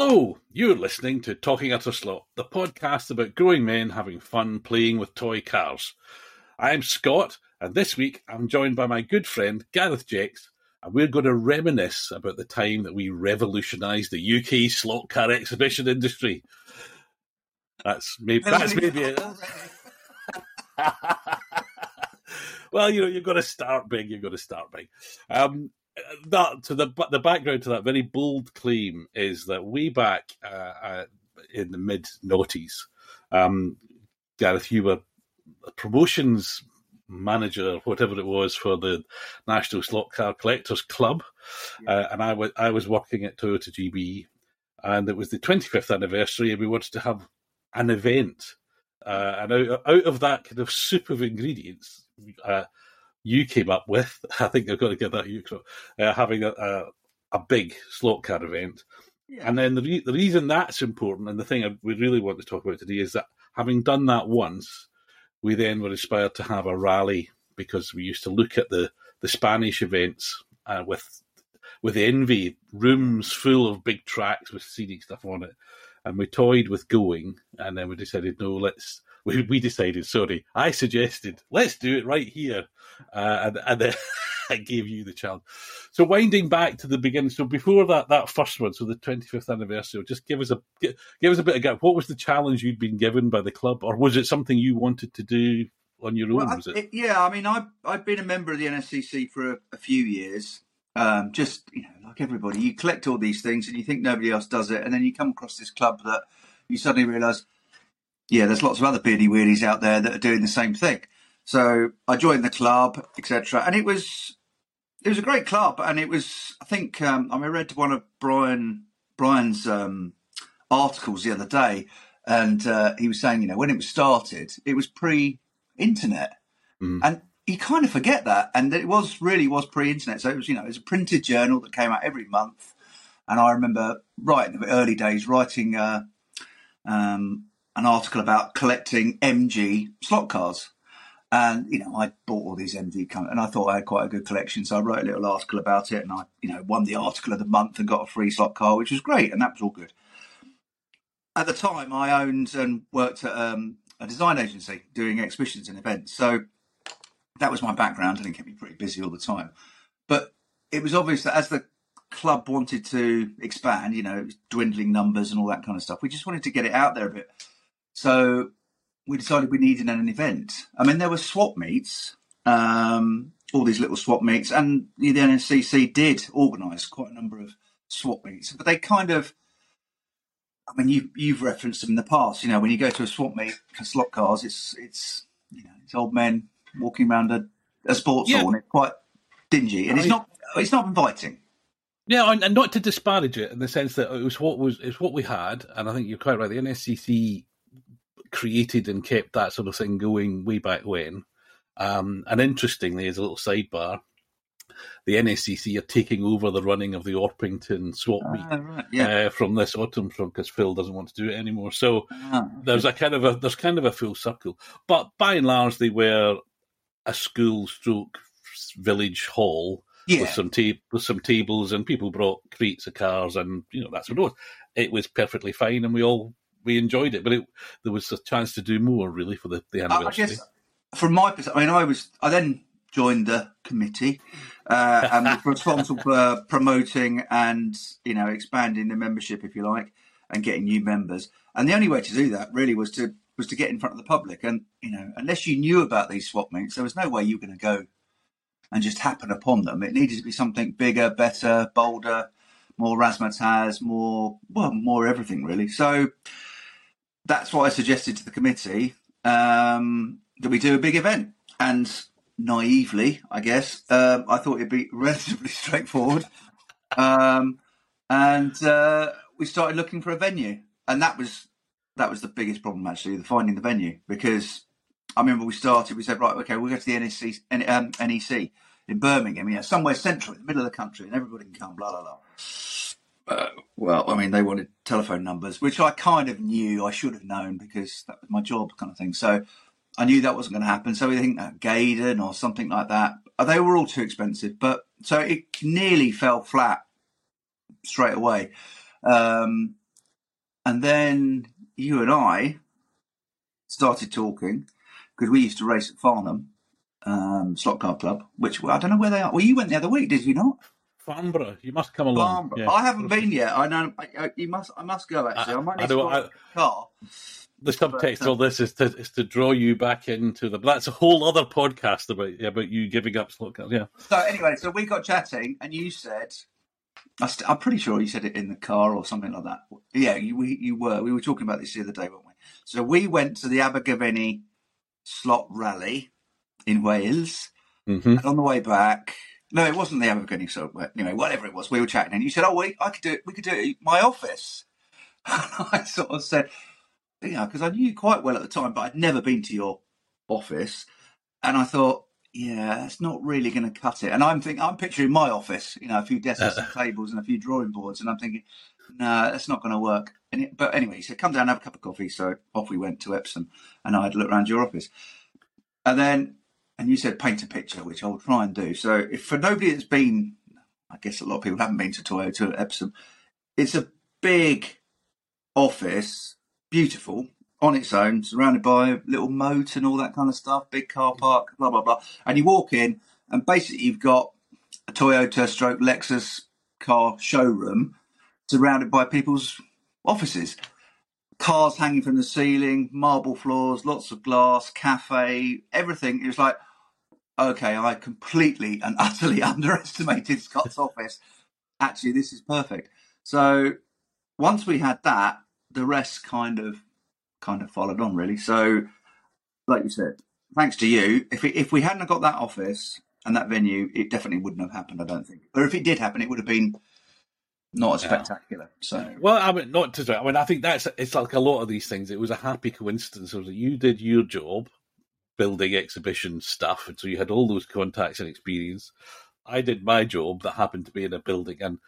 Hello, you're listening to Talking Utter Slot, the podcast about growing men having fun playing with toy cars. I'm Scott, and this week I'm joined by my good friend Gareth Jex, and we're going to reminisce about the time that we revolutionised the UK slot car exhibition industry. That's maybe that's maybe it. well, you know, you've got to start big. You've got to start big. Um, that to the the background to that very bold claim is that way back uh, uh, in the mid noughties, um, Gareth, you were a promotions manager, whatever it was, for the National Slot Car Collectors Club, yeah. uh, and I was I was working at Toyota GB, and it was the 25th anniversary, and we wanted to have an event, uh, and out, out of that kind of soup of ingredients. You came up with. I think I've got to get that you uh, having a, a, a big slot car event. Yeah. And then the re- the reason that's important, and the thing I, we really want to talk about today, is that having done that once, we then were inspired to have a rally because we used to look at the the Spanish events uh, with with envy, rooms full of big tracks with scenic stuff on it, and we toyed with going, and then we decided no, let's we, we decided, sorry, I suggested, let's do it right here. Uh, and, and then I gave you the challenge. So winding back to the beginning, so before that that first one, so the 25th anniversary, just give us a give, give us a bit of gap. What was the challenge you'd been given by the club, or was it something you wanted to do on your own? Well, was it? Yeah, I mean, I've I've been a member of the NSCC for a, a few years. Um, just you know, like everybody, you collect all these things and you think nobody else does it, and then you come across this club that you suddenly realise yeah, there's lots of other beardy weirdies out there that are doing the same thing. So I joined the club, etc., and it was it was a great club, and it was I think um, I read one of Brian Brian's um, articles the other day, and uh, he was saying you know when it was started, it was pre-internet, mm. and you kind of forget that, and it was really was pre-internet. So it was you know it was a printed journal that came out every month, and I remember right in the early days writing. Uh, um, an article about collecting MG slot cars. And, you know, I bought all these MG cars, and I thought I had quite a good collection. So I wrote a little article about it and I, you know, won the article of the month and got a free slot car, which was great. And that was all good. At the time, I owned and worked at um, a design agency doing exhibitions and events. So that was my background and it kept me pretty busy all the time. But it was obvious that as the club wanted to expand, you know, dwindling numbers and all that kind of stuff, we just wanted to get it out there a bit. So we decided we needed an event. I mean, there were swap meets, um, all these little swap meets, and the NSCC did organise quite a number of swap meets, but they kind of, I mean, you, you've referenced them in the past. You know, when you go to a swap meet for slot cars, it's it's you know it's old men walking around a, a sports yeah. hall, and it's quite dingy, and it's not it's not inviting. Yeah, and not to disparage it in the sense that it was what was it's what we had, and I think you're quite right. The NSCC created and kept that sort of thing going way back when. Um, and interestingly, as a little sidebar, the NSCC are taking over the running of the Orpington swap meet ah, right, yeah. uh, from this autumn from because Phil doesn't want to do it anymore. So ah, there's a kind of a there's kind of a full circle. But by and large, they were a school stroke village hall yeah. with some ta- with some tables and people brought crates of cars and you know that's what it was. It was perfectly fine, and we all we enjoyed it, but it, there was a chance to do more really for the, the anniversary. I guess from my perspective, I mean, I was I then joined the committee uh, and was responsible for promoting and you know expanding the membership, if you like, and getting new members. And the only way to do that really was to was to get in front of the public. And you know, unless you knew about these swap meets, there was no way you were going to go and just happen upon them. It needed to be something bigger, better, bolder, more razzmatazz, more well, more everything really. So that's what I suggested to the committee um, that we do a big event. And naively, I guess, um, I thought it'd be relatively straightforward. Um, and uh, we started looking for a venue, and that was that was the biggest problem actually, the finding the venue. Because I remember we started, we said, right, okay, we'll go to the NEC, um, NEC in Birmingham, know, somewhere central in the middle of the country, and everybody can come, blah blah blah. Uh, well, I mean, they wanted telephone numbers, which I kind of knew I should have known because that was my job, kind of thing. So I knew that wasn't going to happen. So we think uh, Gaydon or something like that. Uh, they were all too expensive, but so it nearly fell flat straight away. Um, and then you and I started talking because we used to race at Farnham um, Slot Car Club, which I don't know where they are. Well, you went the other week, did you not? Farnborough, you must come along. Yeah. I haven't been yet. I know I, I, you must. I must go actually. I, I might need to I, car. The subtext of all this is to is to draw you back into the. That's a whole other podcast about about you giving up slot cars. Yeah. So anyway, so we got chatting, and you said I am pretty sure you said it in the car or something like that. Yeah, you, we, you were. We were talking about this the other day, weren't we? So we went to the Abergavenny slot rally in Wales. Mm-hmm. And on the way back, no, it wasn't the Abergavenny slot. Anyway, whatever it was, we were chatting, and you said, "Oh, wait, I could do it. We could do it my office." And I sort of said, "You know," because I knew you quite well at the time, but I'd never been to your office, and I thought, yeah, that's not really going to cut it. And I'm thinking, I'm picturing my office, you know, a few desks uh-uh. and tables and a few drawing boards, and I'm thinking, no, that's not going to work. It, but anyway, he said, come down, and have a cup of coffee. So off we went to Epsom, and I had a look around your office. And then, and you said, paint a picture, which I'll try and do. So if for nobody that's been, I guess a lot of people haven't been to Toyota Epsom, it's a big office, beautiful, on its own, surrounded by a little moat and all that kind of stuff, big car park, blah blah blah. And you walk in, and basically you've got a Toyota stroke Lexus car showroom surrounded by people's offices. Cars hanging from the ceiling, marble floors, lots of glass, cafe, everything. It was like, okay, I completely and utterly underestimated Scott's office. Actually, this is perfect. So once we had that, the rest kind of kind of followed on really. So, like you said, thanks to you, if it, if we hadn't got that office and that venue, it definitely wouldn't have happened. I don't think. Or if it did happen, it would have been not as spectacular. So, well, I mean, not to. Say I mean, I think that's it's like a lot of these things. It was a happy coincidence. It was that you did your job, building exhibition stuff, and so you had all those contacts and experience. I did my job that happened to be in a building, and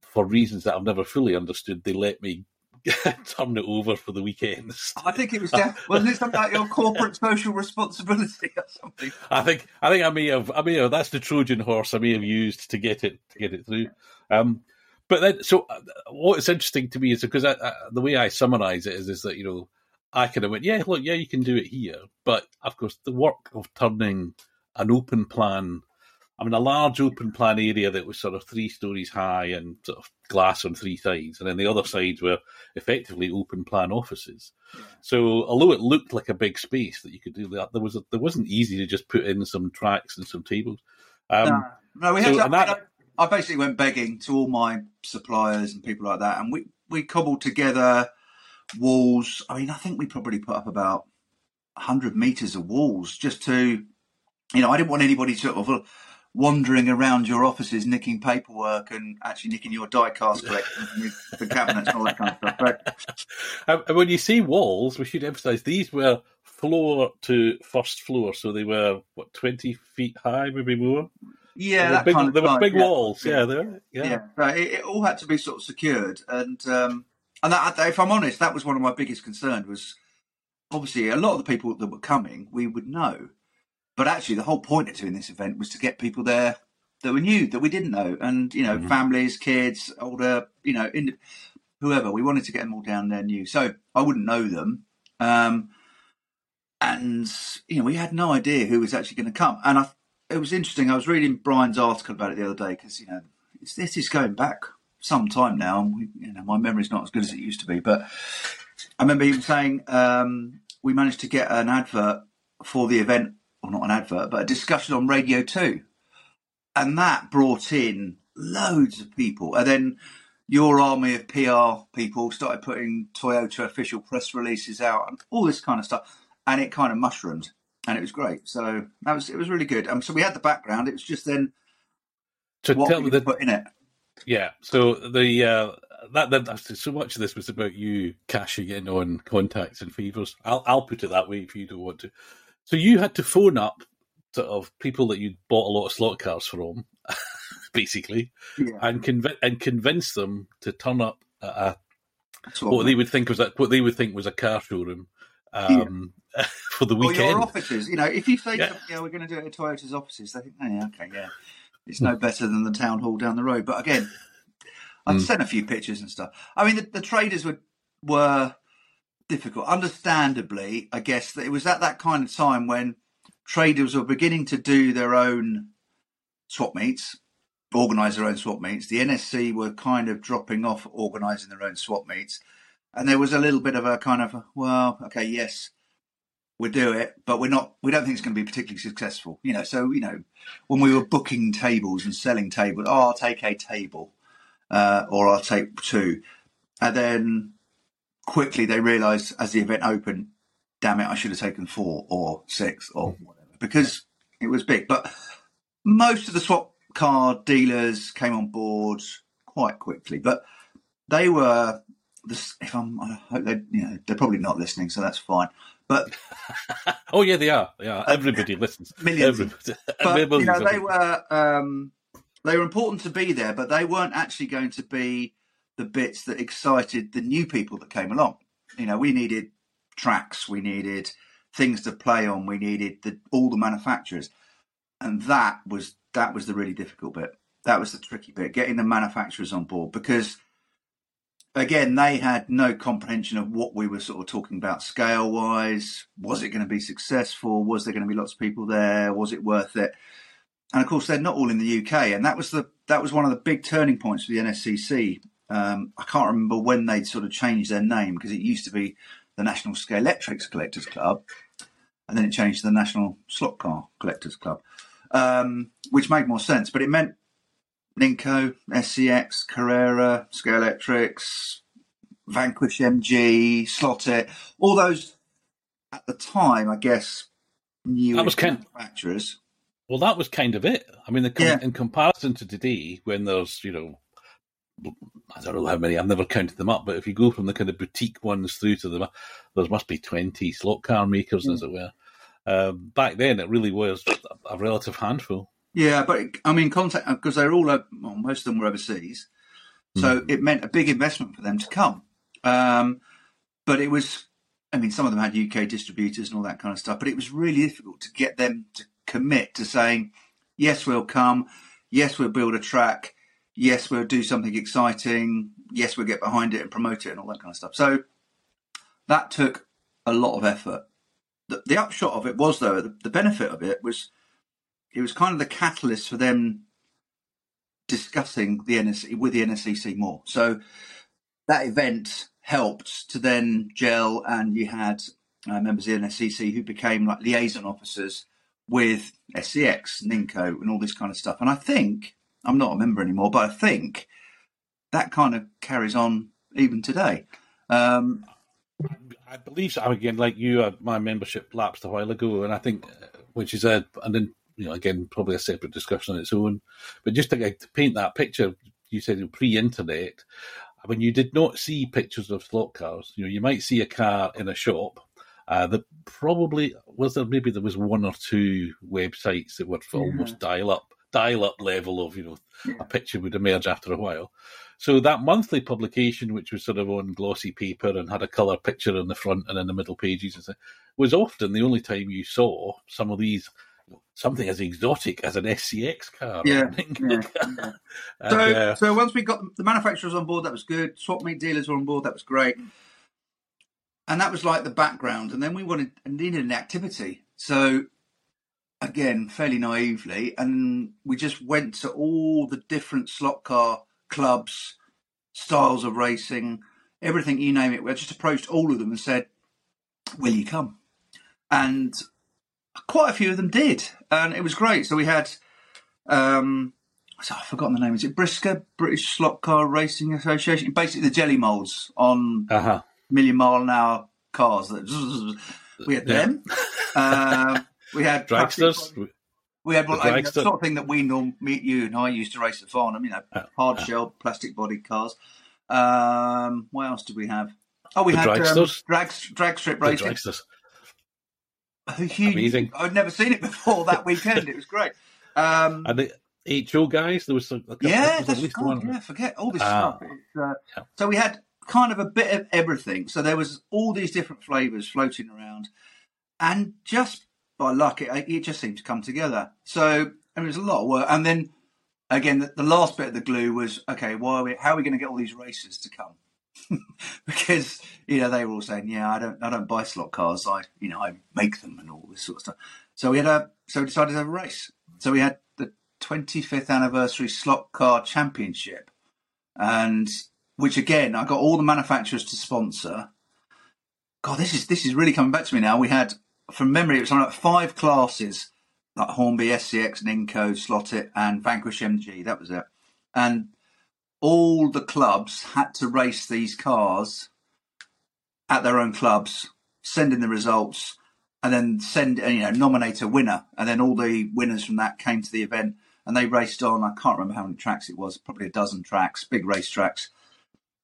for reasons that I've never fully understood, they let me turn it over for the weekends. I think it was def- wasn't it something like your corporate social responsibility or something? I think I think I may have I may have that's the Trojan horse I may have used to get it to get it through. Um, but then, so uh, what's interesting to me is because I, I, the way I summarize it is is that you know I kind of went yeah look yeah you can do it here, but of course the work of turning an open plan I mean, a large open plan area that was sort of three stories high and sort of glass on three sides, and then the other sides were effectively open plan offices. So, although it looked like a big space that you could do that, there was a, there wasn't easy to just put in some tracks and some tables. Um, no, no, we had so, to, that, I basically went begging to all my suppliers and people like that, and we we cobbled together walls. I mean, I think we probably put up about hundred meters of walls just to, you know, I didn't want anybody sort of wandering around your offices nicking paperwork and actually nicking your die-cast collection from the cabinets and all that kind of stuff. But, and when you see walls, we should emphasise these were floor to first floor, so they were what twenty feet high, maybe more. Yeah, they were big, kind of they were big yeah. walls. Yeah. Yeah, yeah. So it, it, all had to be sort of secured, and um, and that, if I'm honest, that was one of my biggest concerns. Was obviously a lot of the people that were coming, we would know but actually, the whole point of doing this event was to get people there that we knew that we didn't know, and you know, mm-hmm. families, kids, older, you know, in, whoever. We wanted to get them all down there new. So I wouldn't know them, um, and you know, we had no idea who was actually going to come. And I, it was interesting. I was reading Brian's article about it the other day because you know, this is going back some time now, and we, you know, my memory's not as good as it used to be. But I remember him saying um, we managed to get an advert for the event or not an advert, but a discussion on Radio 2. And that brought in loads of people. And then your army of PR people started putting Toyota official press releases out and all this kind of stuff. And it kind of mushroomed and it was great. So that was, it was really good. Um, so we had the background. It was just then to what tell we the, put in it. Yeah. So the, uh, that, that so much of this was about you cashing in on contacts and favors. I'll I'll put it that way if you don't want to. So you had to phone up sort of people that you'd bought a lot of slot cars from, basically, yeah. and convince and convince them to turn up at a, what they would think was a, what they would think was a car showroom um, yeah. for the weekend. Or your offices, you know, if you say, yeah, yeah we're going to do it at Toyota's offices, they think, oh, yeah, okay, yeah, it's no better than the town hall down the road. But again, I'd mm. sent a few pictures and stuff. I mean, the, the traders were were difficult. Understandably, I guess that it was at that kind of time when traders were beginning to do their own swap meets, organise their own swap meets. The NSC were kind of dropping off organising their own swap meets. And there was a little bit of a kind of, well, okay, yes, we'll do it, but we're not, we don't think it's going to be particularly successful. You know, so, you know, when we were booking tables and selling tables, oh, I'll take a table uh, or I'll take two. And then quickly they realised as the event opened, damn it, I should have taken four or six or whatever because it was big. But most of the swap car dealers came on board quite quickly, but they were. This, if I'm, I hope they, you know, they're probably not listening, so that's fine. But oh yeah, they are. Yeah, everybody listens. Millions. Everybody. but you know, they were um, they were important to be there, but they weren't actually going to be the bits that excited the new people that came along. You know, we needed tracks, we needed things to play on, we needed the, all the manufacturers, and that was that was the really difficult bit. That was the tricky bit, getting the manufacturers on board because again, they had no comprehension of what we were sort of talking about scale wise. Was it going to be successful? Was there going to be lots of people there? Was it worth it? And of course, they're not all in the UK, and that was the that was one of the big turning points for the NSCC. Um, I can't remember when they'd sort of changed their name because it used to be the National Scale Electrics Collectors Club, and then it changed to the National Slot Car Collectors Club, um, which made more sense. But it meant Ninco, SCX, Carrera, Scalextrics, Vanquish MG, Slot It, all those at the time, I guess, new that was kind manufacturers. Well, that was kind of it. I mean, the, Yeah. in comparison to today, when there's you know, I don't know how many. I've never counted them up, but if you go from the kind of boutique ones through to the, there must be twenty slot car makers, as it were. Um, back then, it really was a relative handful. Yeah, but I mean, contact because they're all o- well, most of them were overseas, so it meant a big investment for them to come. Um, but it was, I mean, some of them had UK distributors and all that kind of stuff, but it was really difficult to get them to commit to saying, yes, we'll come, yes, we'll build a track, yes, we'll do something exciting, yes, we'll get behind it and promote it and all that kind of stuff. So that took a lot of effort. The, the upshot of it was, though, the, the benefit of it was it was kind of the catalyst for them discussing the NSC with the NSCC more. So that event helped to then gel, and you had uh, members of the NSCC who became like liaison officers with SCX, Ninco, and all this kind of stuff. And I think I'm not a member anymore, but I think that kind of carries on even today. Um, I believe so. Again, like you, uh, my membership lapsed a while ago, and I think, uh, which is a, then you know, again, probably a separate discussion on its own. But just to, to paint that picture, you said pre-internet. I mean, you did not see pictures of slot cars. You know, you might see a car in a shop. Uh, that probably was there. Maybe there was one or two websites that were for Yeah. almost dial-up, dial-up level of you know, Yeah. a picture would emerge after a while. So that monthly publication, which was sort of on glossy paper and had a colour picture in the front and in the middle pages, was often the only time you saw some of these something as exotic as an SCX car. Yeah, yeah, yeah. And, So, uh, so once we got the manufacturers on board, that was good. Swap meet dealers were on board, that was great. And that was like the background. And then we wanted and needed an activity. So, again, fairly naively, and we just went to all the different slot car clubs, styles of racing, everything you name it. We just approached all of them and said, "Will you come?" And quite a few of them did, and it was great. So we had. Um, so I've forgotten the name. Is it BSCRA British Slot Car Racing Association? Basically, the jelly molds on uh-huh. million mile an hour cars. That we had Yeah. them. um, we had Dragsters. We had well, The I mean, the sort of thing that we norm meet you and I used to race at Farnham. You know, Yeah, hard yeah. shell plastic body cars. Um, what else did we have? Oh, we The had um, dragsters. drag drag strip racing. Huge. Amazing. I'd never seen it before that weekend. it was great. Um, And the HO guys, there was a, a, yeah, was that's God, one. yeah, forget all this Ah. stuff. Uh, Yeah. So we had kind of a bit of everything. So there was all these different flavours floating around, and just by luck, it, it just seemed to come together. So I mean, it was a lot of work. And then again, the, the last bit of the glue was okay. Why are we? How are we going to get all these racers to come? because you know they were all saying, "Yeah, I don't, I don't buy slot cars. I, you know, I make them and all this sort of stuff." So we had a, so we decided to have a race. So we had the 25th anniversary slot car championship, and which again, I got all the manufacturers to sponsor. God, this is this is really coming back to me now. We had, from memory, it was like five classes, like Hornby, SCX, Ninco, Slot-it, and Vanquish MG. That was it, and all the clubs had to race these cars at their own clubs, send in the results, and then send you know nominate a winner, and then all the winners from that came to the event and they raced on. I can't remember how many tracks it was, probably a dozen tracks, big race tracks,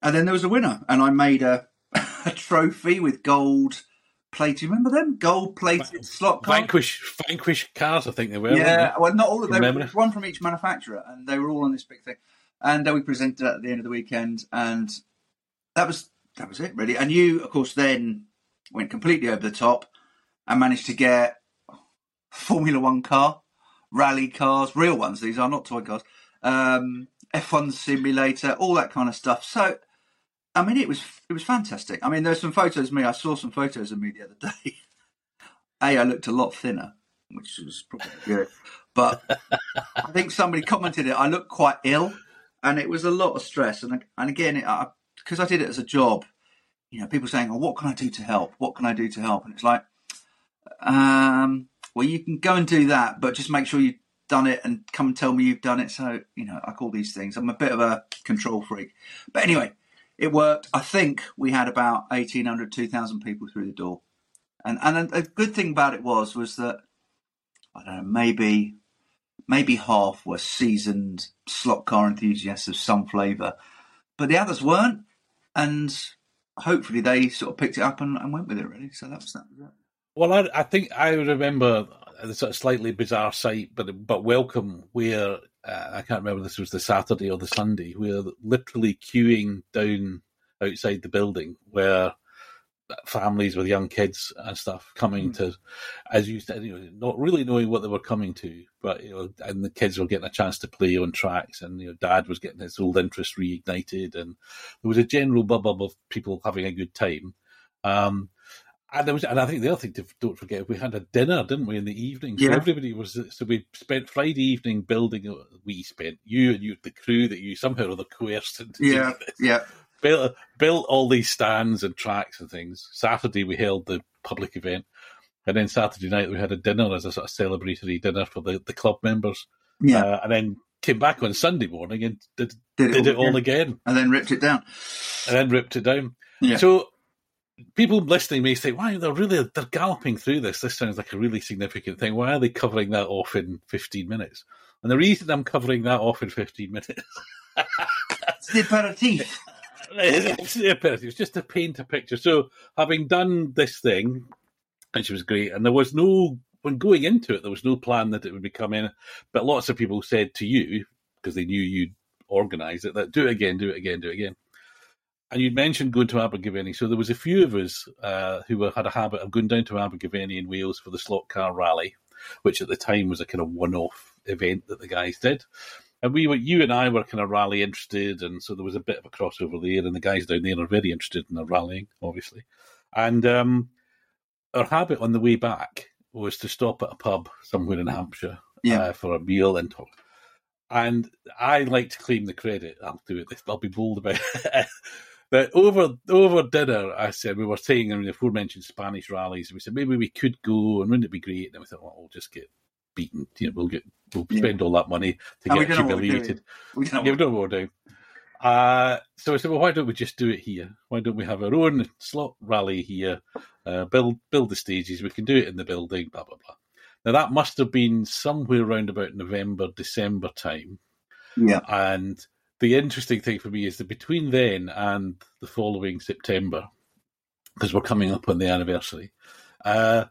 and then there was a winner, and I made a, a trophy with gold plate. Do you remember them gold plated slot cars? Vanquish, Vanquish cars, I think they were. Yeah, well, not all of them. One from each manufacturer, and they were all on this big thing. And uh, we presented at the end of the weekend, and that was that was it really. And you, of course, then went completely over the top and managed to get Formula One car, rally cars, real ones. These are not toy cars. Um, F1 simulator, all that kind of stuff. So, I mean, it was it was fantastic. I mean, there's some photos of me. I saw some photos of me the other day. A, I looked a lot thinner, which was probably good. But I think somebody commented it. I looked quite ill, and it was a lot of stress. And and again, it, I, because I did it as a job, you know, people saying, "Oh, what can I do to help? What can I do to help?" And it's like, um, well, you can go and do that, but just make sure you've done it and come and tell me you've done it. So, you know, I call these things. I'm a bit of a control freak, but anyway, it worked. I think we had about 1,800, 2,000 people through the door, and and a good thing about it was was that I don't know, maybe maybe half were seasoned slot car enthusiasts of some flavour, but the others weren't, and hopefully they sort of picked it up and, and went with it. Really, so that was that. Was. Well, I, I think I remember the sort of slightly bizarre sight, but but welcome, where uh, I can't remember this was the Saturday or the Sunday, where literally queuing down outside the building, where families with young kids and stuff coming Mm. to, as you said, you know, not really knowing what they were coming to, but you know, and the kids were getting a chance to play on tracks, and you know, Dad was getting his old interest reignited, and there was a general bubble of people having a good time. Um, and there was, and I think the other thing to don't forget, we had a dinner, didn't we, in the evening? So Yeah. everybody was. So we spent Friday evening building. We spent you and you, the crew that you somehow or other coerced into Yeah, this yeah, built built all these stands and tracks and things. Saturday we held the public event, and then Saturday night we had a dinner as a sort of celebratory dinner for the, the club members, yeah. uh, and then came back on Sunday morning and did did did it all again. again, and then ripped it down. and then ripped it down. Yeah. So people listening may say, "Why they're really they're galloping through this? This sounds like a really significant thing. Why are they covering that off in fifteen minutes?" And the reason I'm covering that off in fifteen minutes It's the aperitif. It's the aperitif. It's just to paint a picture. So, having done this thing, which was great, and there was no when going into it, there was no plan that it would be coming. But lots of people said to you because they knew you'd organise it that do it again, do it again, do it again. And you'd mentioned going to Abergavenny, so there was a few of us uh, who were, had a habit of going down to Abergavenny in Wales for the slot car rally, which at the time was a kind of one-off event that the guys did and we were you and I were kind of rally interested, and so there was a bit of a crossover there. And the guys down there are very interested in the rallying, obviously. And um, our habit on the way back was to stop at a pub somewhere in Hampshire Yeah. uh, for a meal and talk. And I like to claim the credit. I'll do it. I'll be bold about it. But over over dinner, I said we were saying in the aforementioned Spanish rallies. We said maybe we could go, and wouldn't it be great? And then we thought, well, we'll just get beaten. You know, we'll get we'll Yeah. spend all that money to And we get don't know what we're humiliated. doing. We Yeah, we don't know what we're doing. Uh, so I said, well, why don't we just do it here? Why don't we have our own slot rally here? Uh, build build the stages. We can do it in the building. Blah blah blah. Now that must have been somewhere around about November, December time. Yeah. And the interesting thing for me is that between then and the following September, because we're coming up on the anniversary, uh,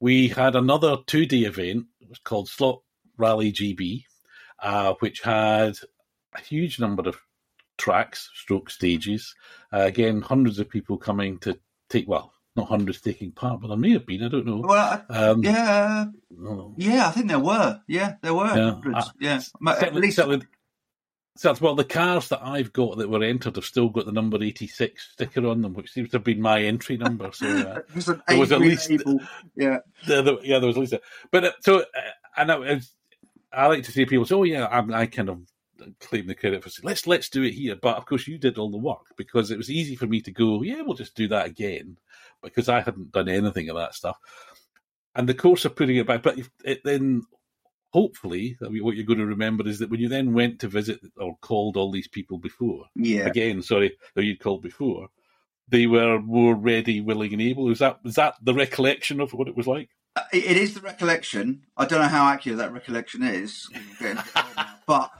we had another two day event. Was called Slot Rally GB, uh, which had a huge number of tracks, stroke stages. Uh, again, hundreds of people coming to take, well, not hundreds taking part, but there may have been, I don't know. Well, Um, yeah, yeah, I think there were. Yeah, there were. Yeah, hundreds. yeah, at least certainly, So that's well, the cars that I've got that were entered have still got the number eighty six sticker on them, which seems to have been my entry number. So uh, was, there was at least- label. yeah. the, the, yeah, there was at least. A, but uh, so uh, I know I like to see people say, "Oh yeah, I, I kind of claim the credit for saying, let's let's do it here." But of course, you did all the work because it was easy for me to go, "Yeah, we'll just do that again," because I hadn't done anything of that stuff. And the course of putting it back, but it then hopefully what you're going to remember is that when you then went to visit or called all these people before Yeah. again, sorry, that you'd called before, they were more ready, willing, and able. Was that was that the recollection of what it was like? Uh, It it is the recollection. I don't know how accurate that recollection is, but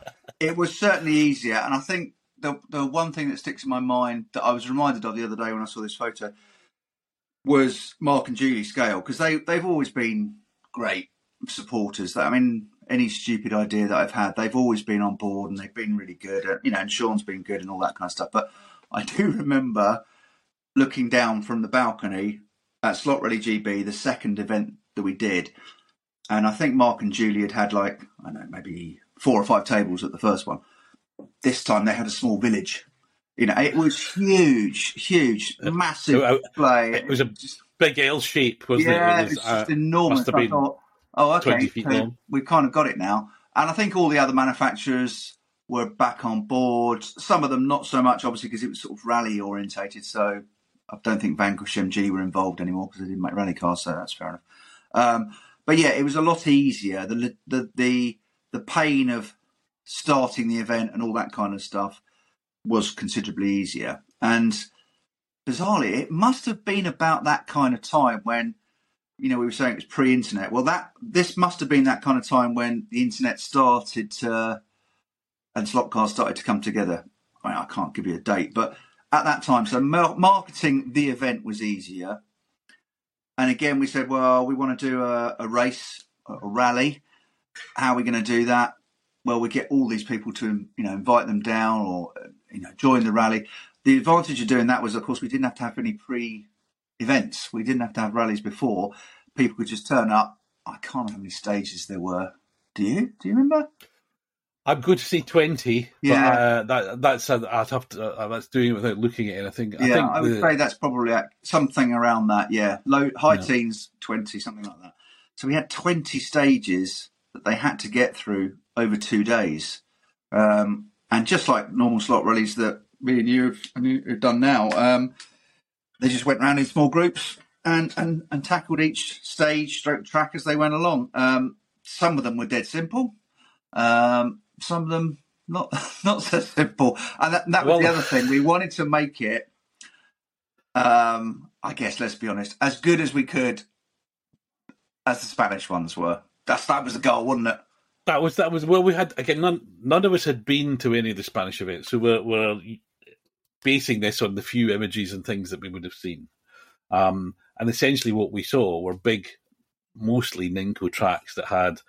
it was certainly easier. And I think the the one thing that sticks in my mind that I was reminded of the other day when I saw this photo was Mark and Julie Scale because they they've always been great supporters. That I mean, any stupid idea that I've had, they've always been on board and they've been really good. At, you know, and Sean's been good and all that kind of stuff. But I do remember looking down from the balcony at Slot Rally GB, the second event that we did, and I think Mark and Julie had had like I don't know maybe four or five tables at the first one. This time they had a small village. You know, it was huge, huge, massive Uh, display. it was a Big L shape, wasn't yeah, it? it was It was, uh, just enormous. must have I thought, oh, okay, 20 feet so we've kind of got it now. And I think all the other manufacturers were back on board. Some of them not so much, obviously, because it was sort of rally orientated. So I don't think Vanquish MG were involved anymore because they didn't make rally cars. So that's fair enough. Um, but yeah, it was a lot easier. The the the the pain of starting the event and all that kind of stuff was considerably easier. And bizarrely, it must have been about that kind of time when you know we were saying it was pre-internet. Well, that this must have been that kind of time when the internet started to and slot cars started to come together. I, mean, I can't give you a date, but at that time, so marketing the event was easier. And again, we said, well, we want to do a, a race, a rally. How are we going to do that? Well, we get all these people to, you know, invite them down or, you know, join the rally. The advantage of doing that was, of course, we didn't have to have any pre-events. We didn't have to have rallies before. People could just turn up. I can't remember how many stages there were. Do you? Do you remember? I'm going to say twenty. Yeah. but, uh, that that's uh, I'd have to. Uh, that's doing it without looking at it. I think. I yeah, think I would the- say that's probably something around that. Yeah, low, high Yeah. teens, twenty, something like that. So we had twenty stages that they had to get through over two days, um, and just like normal slot rallies that me and you have, and you have done now, um, they just went around in small groups and and and tackled each stage, stroke track as they went along. Um, some of them were dead simple. Um, some of them not not so simple, and that, that was the other thing. We wanted to make it, um, I guess, let's be honest, as good as we could, as the Spanish ones were. That's that was the goal, wasn't it? That was that was well. We had again. None none of us had been to any of the Spanish events, so we're we're basing this on the few images and things that we would have seen. Um, and essentially, what we saw were big, mostly Ninco tracks that had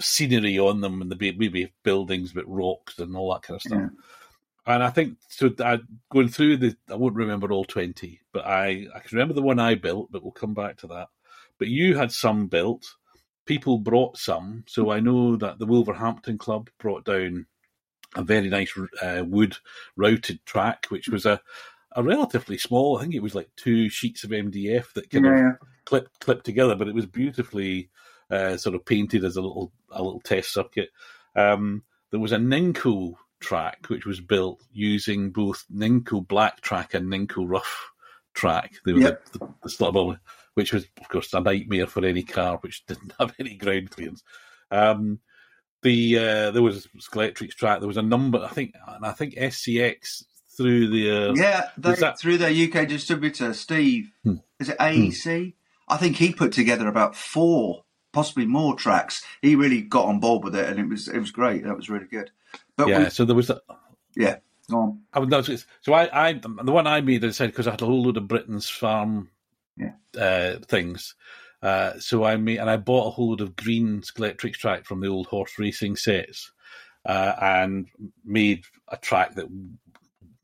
scenery on them and the maybe buildings, but rocks and all that kind of stuff. Yeah. And I think so. I, going through the, I won't remember all twenty, but I I can remember the one I built. But we'll come back to that. But you had some built. People brought some, so I know that the Wolverhampton Club brought down a very nice uh, wood routed track, which was a a relatively small. I think it was like two sheets of MDF that kind of clipped clipped together, but it was beautifully uh, sort of painted as a little a little test circuit. Um, there was a Ninco track which was built using both Ninco black track and Ninco rough track. They were Yep. the, the, the slot which was of course a nightmare for any car which didn't have any ground clearance. Um, the uh, there was Scalextric track. There was a number. I think and I think SCX through the uh, Yeah, they, that- through their UK distributor, Steve. Hmm. Is it AEC? I think he put together about four, possibly more tracks. He really got on board with it, and it was it was great. That was really good. But yeah. we, So there was a, yeah, go on. I would know. So I, I, the one I made, I said because I had a whole load of Britain's farm Yeah. uh, things. Uh, so I made, and I bought a whole load of green Scalextric track from the old horse racing sets, uh, and made a track that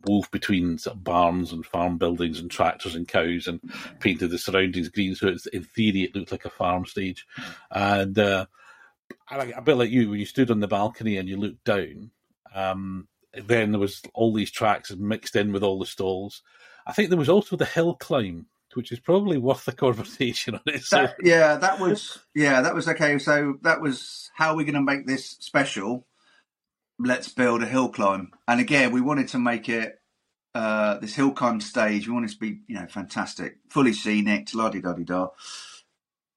wove between sort of barns and farm buildings and tractors and cows, and painted the surroundings green. So it's in theory it looked like a farm stage, and uh, a bit like you when you stood on the balcony and you looked down Um, then there was all these tracks mixed in with all the stalls. I think there was also the hill climb, which is probably worth the conversation on it. So, That, yeah, that was yeah, that was okay. So that was how we're going to make this special. Let's build a hill climb, and again, we wanted to make it uh, this hill climb stage. We wanted to be you know fantastic, fully scenic, la di da di da.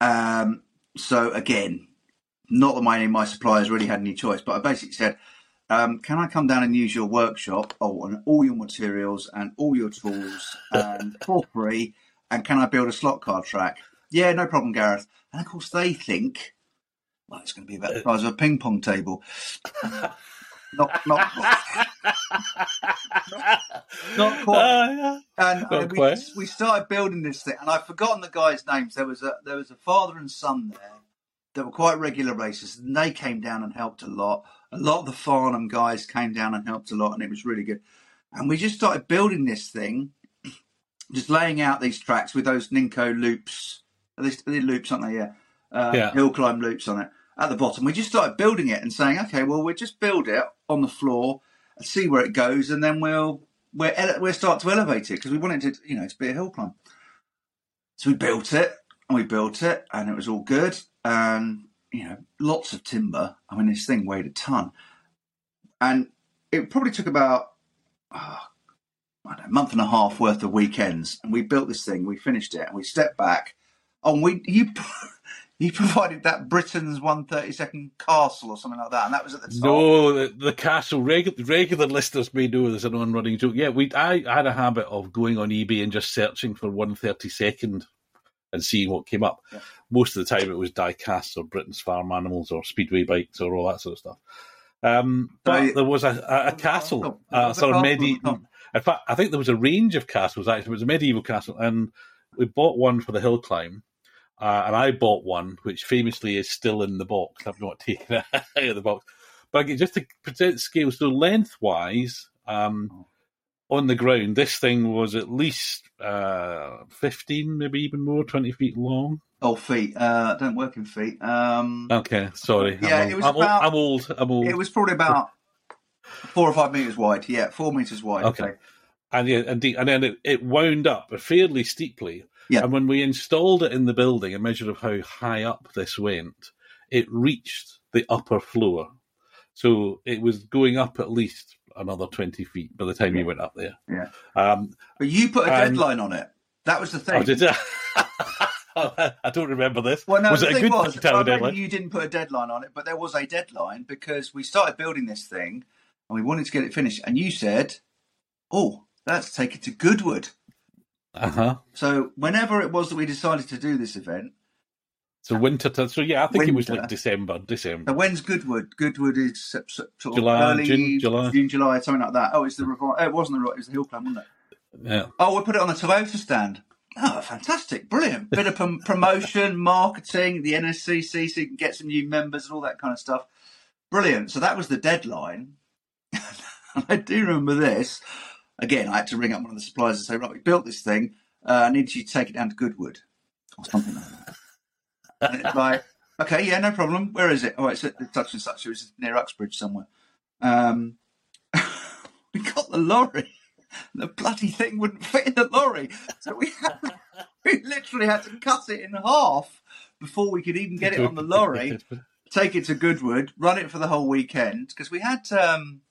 Um, so again, not that my my suppliers really had any choice, but I basically said, um, "Can I come down and use your workshop? Oh, and all your materials and all your tools and for free." And can I build a slot car track? Yeah, no problem, Gareth. And of course, they think, well, it's going to be about the size of a ping pong table. not, not, not quite. Ah, yeah. And Not uh, we, quite. we started building this thing, and I've forgotten the guys' names. There was a there was a father and son there that were quite regular racers, and they came down and helped a lot. A lot of the Farnham guys came down and helped a lot, and it was really good. And we just started building this thing, just laying out these tracks with those Ninco loops. Are they, are they loops, aren't they? Yeah. Uh, Yeah. Hill climb loops on it at the bottom. We just started building it and saying, okay, well, we'll just build it on the floor and see where it goes, and then we'll we'll, ele- we'll start to elevate it because we wanted to, you know, to be a hill climb. So we built it and we built it, and it was all good, and you know, lots of timber. I mean, this thing weighed a ton, and it probably took about oh, know, a month and a half worth of weekends, and we built this thing. We finished it, and we stepped back. Oh, and we you you provided that Britain's one thirty second castle or something like that, and that was at the top. No, the, the castle regular regular listeners may know there's an on-running joke. Yeah, we I had a habit of going on eBay and just searching for one thirty second and seeing what came up. Yeah. Most of the time, it was diecasts or Britain's farm animals or speedway bikes or all that sort of stuff. Um, but So- there was a, a, a castle, a a sort of medieval. At the top. In fact, I think there was a range of castles. Actually, it was a medieval castle, and we bought one for the hill climb. Uh, and I bought one which famously is still in the box. I've not taken it out of the box. But again, just to present scale, so lengthwise, um, on the ground, this thing was at least uh, 15, maybe even more, 20 feet long. Oh, feet. Uh, don't work in feet. Um, Okay, sorry. Yeah, I'm, it was old. about- I'm old. I'm old. It was probably about four or five meters wide. Yeah, four meters wide. Okay. and yeah, indeed, and then it, it wound up fairly steeply. Yeah. And when we installed it in the building, a measure of how high up this went, it reached the upper floor. So it was going up at least another twenty feet by the time you went up there. Yeah. Um, But you put a deadline on it. That was the thing. oh, did I? I don't remember this. Well, no, was the it a thing good was, thing to have a I deadline? you didn't put a deadline on it, but there was a deadline because we started building this thing and we wanted to get it finished. And you said, "Oh, let's take it to Goodwood." Uh huh. So whenever it was that we decided to do this event, So winter. So yeah, I think it was like December. December. now when's Goodwood? Goodwood is sort of July, early June, July. June, July, something like that. Oh, it's the revi- oh, it wasn't the right, it was the hill climb, wasn't it? Yeah. Oh, we put it on the Toyota stand. Oh, fantastic. Brilliant. Bit of prom- promotion, marketing, the NSCC, so you can get some new members and all that kind of stuff. Brilliant. So that was the deadline. I do remember this. Again, I had to ring up one of the suppliers and say, right, we built this thing. Uh, I need you to take it down to Goodwood or something like that. And it's like, okay, yeah, no problem. Where is it? Oh, it's at such and such. It was near Uxbridge somewhere. Um, we got the lorry. The bloody thing wouldn't fit in the lorry, so we had we literally had to cut it in half before we could even get it on the lorry, take it to Goodwood, run it for the whole weekend because we had um,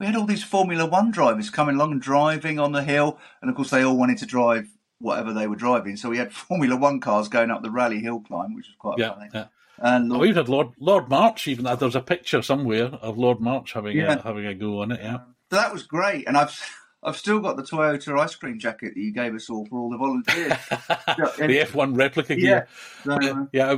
we had all these Formula One drivers coming along and driving on the hill, and of course they all wanted to drive whatever they were driving. So we had Formula One cars going up the Rally Hill climb, which was quite Yeah. funny. yeah. And Oh, we even had Lord Lord March. Even uh, there's a picture somewhere of Lord March having Yeah. a, having a go on it. Yeah. So that was great, and I've I've still got the Toyota ice cream jacket that you gave us all for all the volunteers. the F1 replica yeah, gear. so, uh, Yeah,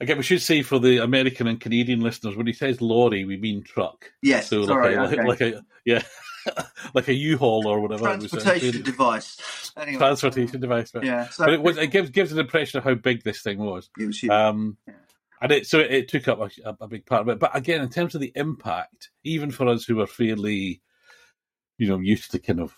again, we should say for the American and Canadian listeners, when he says lorry, we mean truck. yes. So sorry, like, a, okay. like, a yeah, like a U-Haul or whatever. was, transportation device. Anyway, transportation device. But, Yeah, so but it was it gives gives an impression of how big this thing was. it was huge. Um, Yeah. and it so it, it took up a, a big part of it. But again, in terms of the impact, even for us who are fairly, you know, used to kind of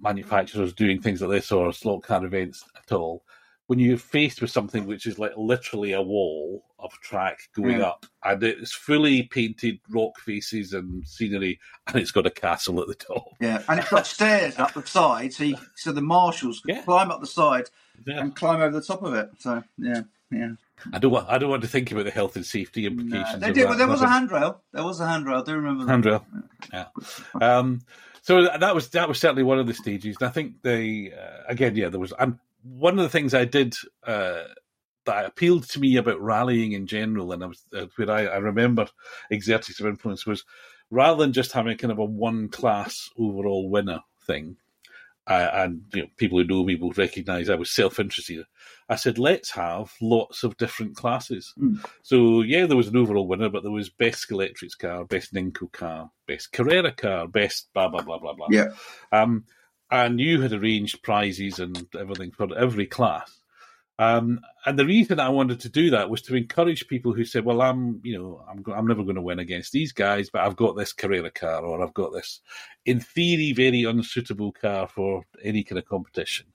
manufacturers doing things like this or slot car events at all, when you're faced with something which is like literally a wall of track going Yeah. up, and it's fully painted rock faces and scenery, and it's got a castle at the top. Yeah, and it's got stairs up the side, so you, so the marshals can Yeah. climb up the side Yeah. and climb over the top of it. So yeah, yeah. I don't want. I don't want to think about the health and safety No, implications. they of did, but there was a handrail. There was a handrail. I do remember that. handrail. Yeah. Um, so that was that was certainly one of the stages. And I think they uh, again, yeah, there was. Um, one of the things I did uh, that appealed to me about rallying in general, and I was uh, where I, I remember exerting some influence was rather than just having kind of a one class overall winner thing. Uh, and you know, people who know me will recognise I was self-interested. I said, let's have lots of different classes. Mm. So yeah, there was an overall winner, but there was best Scalextric car, best Ninco car, best Carrera car, best blah blah blah blah blah. Yeah. Um, and you had arranged prizes and everything for every class. Um, and the reason I wanted to do that was to encourage people who said, "Well, I'm, you know, I'm, I'm never going to win against these guys, but I've got this Carrera car, or I've got this, in theory, very unsuitable car for any kind of competition."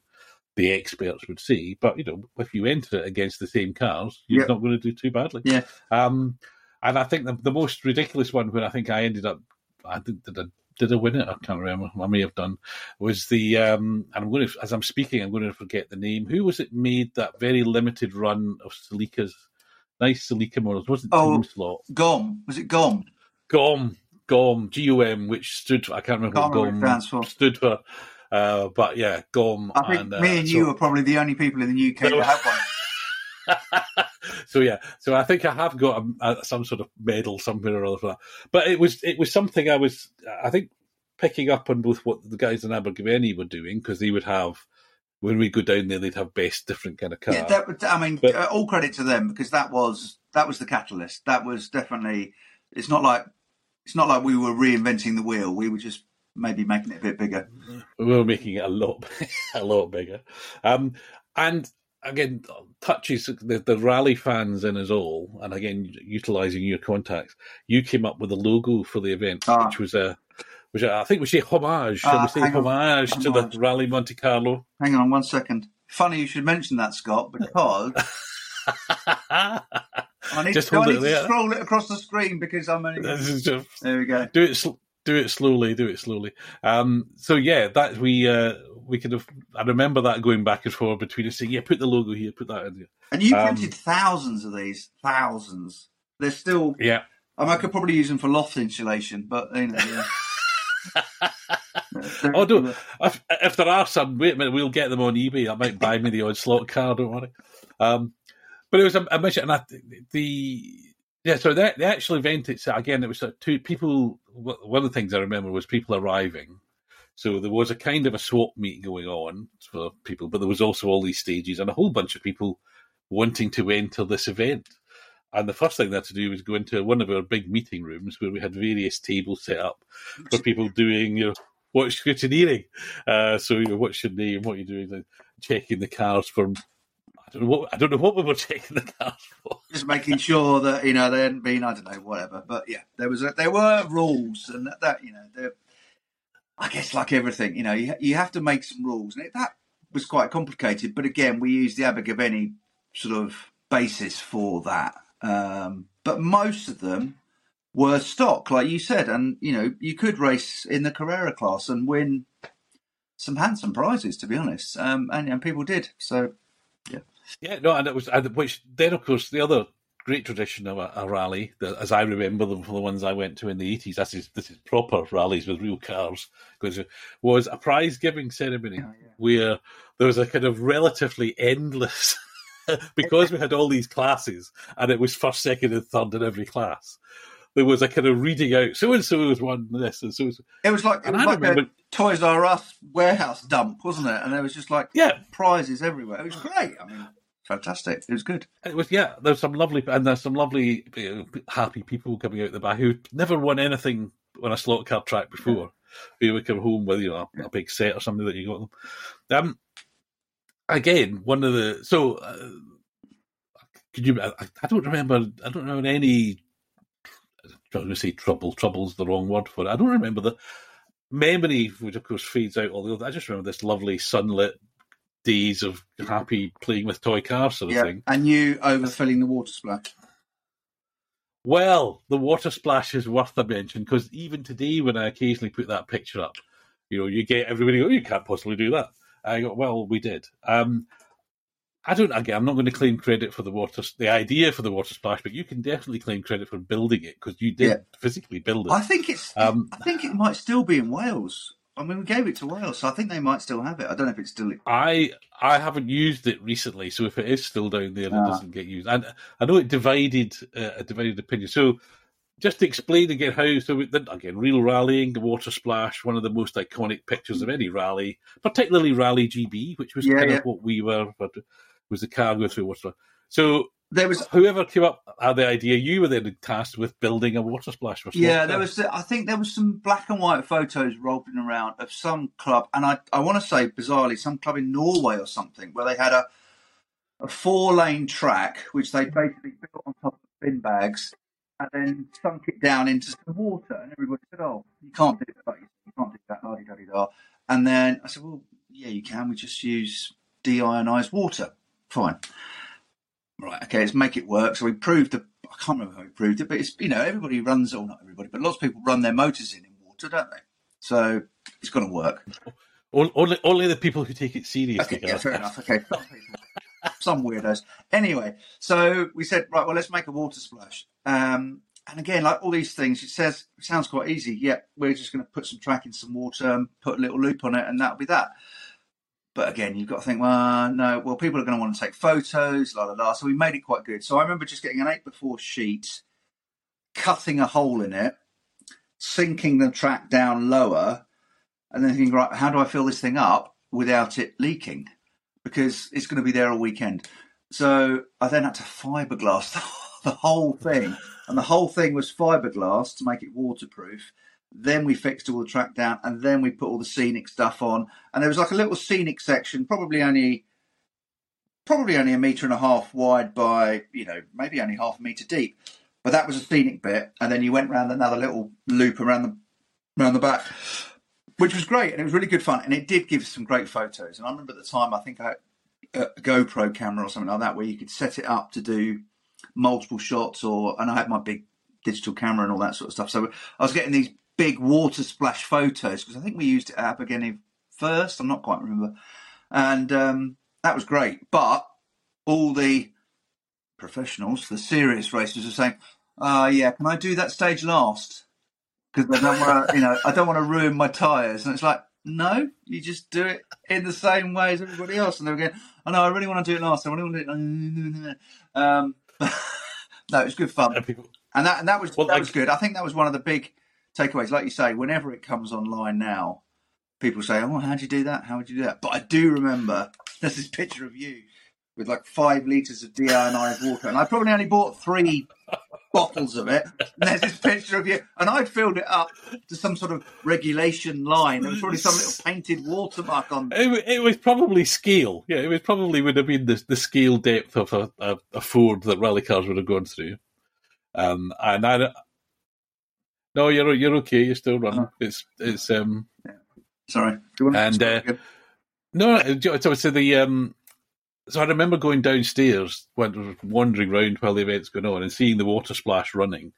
The experts would say, but you know, if you enter it against the same cars, you're Yeah. not going to do too badly. Yeah. Um, and I think the, the most ridiculous one where I think I ended up, I did, did, I, did I win it? I can't remember. I may have done. Was the um, and I'm going to as I'm speaking, I'm going to forget the name. Who was it made that very limited run of Celica's nice Celica models? Wasn't Oh. Slot? Gom was it Gom? GOM, GOM, G O M, which stood for I can't remember Can't what what stands for. GOM stood for. Uh, but yeah, GOM. I think and, uh, me and so- you are probably the only people in the UK that have one. so yeah, so I think I have got a, a, some sort of medal somewhere or other for that. But it was it was something I was I think picking up on both what the guys in Abergavenny were doing because they would have when we go down there they'd have best different kind of car. Yeah, that, I mean, But- uh, all credit to them because that was that was the catalyst. That was definitely. It's not like it's not like we were reinventing the wheel. We were just maybe making it a bit bigger. we were making it a lot a lot bigger. Um, and again, touches the, the rally fans in us all, and again utilizing your contacts. You came up with a logo for the event, Ah. which was a which I think we say homage. Shall Ah, we say hang on. homage to the Rally Monte Carlo? Hang on one second. Funny you should mention that, Scott, because I need, Just do I need to scroll it across the screen because I'm only. This is just There we go. do it. Sl- do it slowly. Do it slowly. Um, so yeah, that we uh, we could have. I remember that going back and forth between us saying, "Yeah, put the logo here, put that in here." And you Um, printed thousands of these, thousands. They're still. Yeah, I, mean, I could probably use them for loft insulation, but you know. Yeah. Oh, do if, if there are some, wait a minute, we'll get them on eBay. I might buy me the odd slot car. Don't worry. Um, but it was a, a mission, and I, the yeah. So that the actual event itself, again, it was uh, two people. One of the things I remember was people arriving. So there was a kind of a swap meet going on for people, but there was also all these stages and a whole bunch of people wanting to enter this event. And the first thing they had to do was go into one of our big meeting rooms where we had various tables set up for people doing, you know, what's scrutineering. Uh, so, you know, what's your name? What are you doing? Checking the cars for. I don't know what I don't know what we were checking the for. just making sure that you know they hadn't been I don't know whatever. But yeah, there was a, there were rules, and that, that you know, I guess like everything, you know, you you have to make some rules, and it, that was quite complicated. But again, we used the Abergavenny sort of basis for that. Um, but most of them were stock, like you said, and you know, you could race in the Carrera class and win some handsome prizes, to be honest, um, and, and people did. So Yeah, no, and it was and which then of course the other great tradition of a, a rally, that, as I remember them from the ones I went to in the eighties. This is this is proper rallies with real cars. Because was a prize giving ceremony Oh, yeah. where there was a kind of relatively endless. because we had all these classes and it was first, second, and third in every class. There was a kind of reading out. So and so has won this, and so and so. It was like it was like remember- a Toys R Us warehouse dump, wasn't it? And there was just like Yeah, prizes everywhere. It was great. I mean, fantastic. It was good. It was yeah. There's some lovely and there's some lovely you know, happy people coming out the back who never won anything on a slot car track before. Who would come home with you know a, a big set or something that you got them. Um, again, one of the so uh, could you? I, I don't remember. I don't know any. I was going to say trouble. Trouble's the wrong word for it. I don't remember the memory, which of course fades out all the. Other. I just remember this lovely sunlit days of happy playing with toy cars sort of Yeah, thing. and you overfilling the water splash. Well, the water splash is worth a mention because even today, when I occasionally put that picture up, you know, you get everybody go, "You can't possibly do that." I go, "Well, we did." Um, I don't. Again, I'm not going to claim credit for the water, the idea for the water splash, but you can definitely claim credit for building it because you did Yeah. physically build it. I think it's. Um, I think it might still be in Wales. I mean, we gave it to Wales, so I think they might still have it. I don't know if it's still. I I haven't used it recently, so if it is still down there, it Ah. doesn't get used. And I know it divided uh, a divided opinion. So just to explain again how so we, then again real rallying, the water splash, one of the most iconic pictures of any rally, particularly Rally GB, which was Yeah, kind yeah. of what we were, but was the car going through water. So There was. whoever came up had the idea, you were then tasked with building a water splash for. Yeah, there was. I think there was some black and white photos rolling around of some club, and I I want to say bizarrely some club in Norway or something where they had a a four lane track which they basically built on top of bin bags and then sunk it down into some water, and everybody said, "Oh, you can't do that. You can't do that." La da da And then I said, "Well, yeah, you can. We just use deionized water. Fine." Right, okay, let's make it work. So we proved the. I can't remember how we proved it, but it's you know everybody runs, or not everybody, but lots of people run their motors in in water, don't they? So it's going to work. Only only the people who take it seriously. Okay, yeah, fair enough. Okay, some weirdos. Anyway, so we said, right, well, let's make a water splash. Um, and again, like all these things, it says it sounds quite easy. Yeah, we're just going to put some track in some water, and put a little loop on it, and that'll be that. But again, you've got to think, well, no, well, people are going to want to take photos, la la la. So we made it quite good. So I remember just getting an eight before sheet, cutting a hole in it, sinking the track down lower, and then thinking, right, how do I fill this thing up without it leaking? Because it's going to be there all weekend. So I then had to fiberglass the whole thing, and the whole thing was fiberglass to make it waterproof. Then we fixed all the track down, and then we put all the scenic stuff on. And there was like a little scenic section, probably only, probably only a meter and a half wide by, you know, maybe only half a meter deep. But that was a scenic bit, and then you went round another little loop around the around the back, which was great, and it was really good fun, and it did give some great photos. And I remember at the time, I think I a GoPro camera or something like that, where you could set it up to do multiple shots, or and I had my big digital camera and all that sort of stuff. So I was getting these big water splash photos because I think we used it at Abergele first. I'm not quite remember, and um, that was great. But all the professionals, the serious racers, are saying, "Ah, yeah, can I do that stage last?" Because I don't want to, you know, I don't want to ruin my tyres. And it's like, no, you just do it in the same way as everybody else. And they were going, "Oh no, I really want to do it last. I really want to do it." Um, no, it was good fun And people- and that and that was Well, that like- was good. I think that was one of the big takeaways. Like you say, whenever it comes online now, people say, "Oh, how'd you do that? How would you do that?" But I do remember there's this picture of you with like five liters of deionized water, and I probably only bought three bottles of it. And there's this picture of you, and I'd filled it up to some sort of regulation line. There was probably some little painted watermark on. It, it was probably scale. Yeah, it was probably would have been the, the scale depth of a, a, a Ford that rally cars would have gone through. Um, and I, no, you're you're okay. You're still running. It's it's um Sorry, do you want And, uh, no. So, so the um. So I remember going downstairs, wandering around while the event's going on, and seeing the water splash running,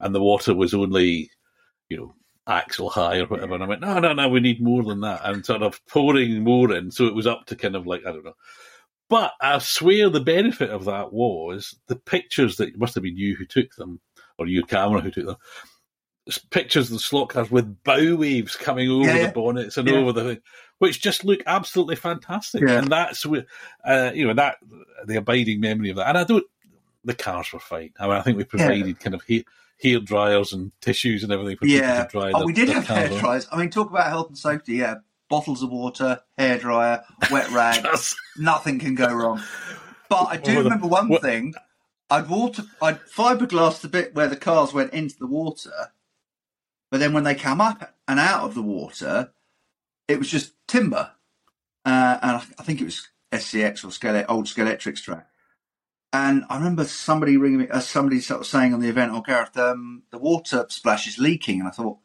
and the water was only, you know, axle high or whatever. And I went, no, no, no, we need more than that, and sort of pouring more in, so it was up to kind of like I don't know. But I swear the benefit of that was the pictures that must have been you who took them, or your camera who took them. Pictures of the slot cars with bow waves coming over Yeah, yeah. the bonnets and Yeah. over the thing, which just look absolutely fantastic. And that's uh, you know, that the abiding memory of that. And I don't, the cars were fine. I mean, I think we provided kind of hair, hair dryers and tissues and everything for Yeah. people to dry. Oh, their- we did have hair dryers. I mean, talk about health and safety. Yeah, bottles of water, hair dryer, wet rag. Just- nothing can go wrong. But I do What were the- remember one thing. I'd water, I'd fiberglass the bit where the cars went into the water, but then when they come up and out of the water, it was just timber. Uh, and I, I think it was SCX or Skele, old Scalextric track. And I remember somebody ringing me, uh, somebody sort of saying on the event, "Oh, Gareth, um, the water splash is leaking." And I thought,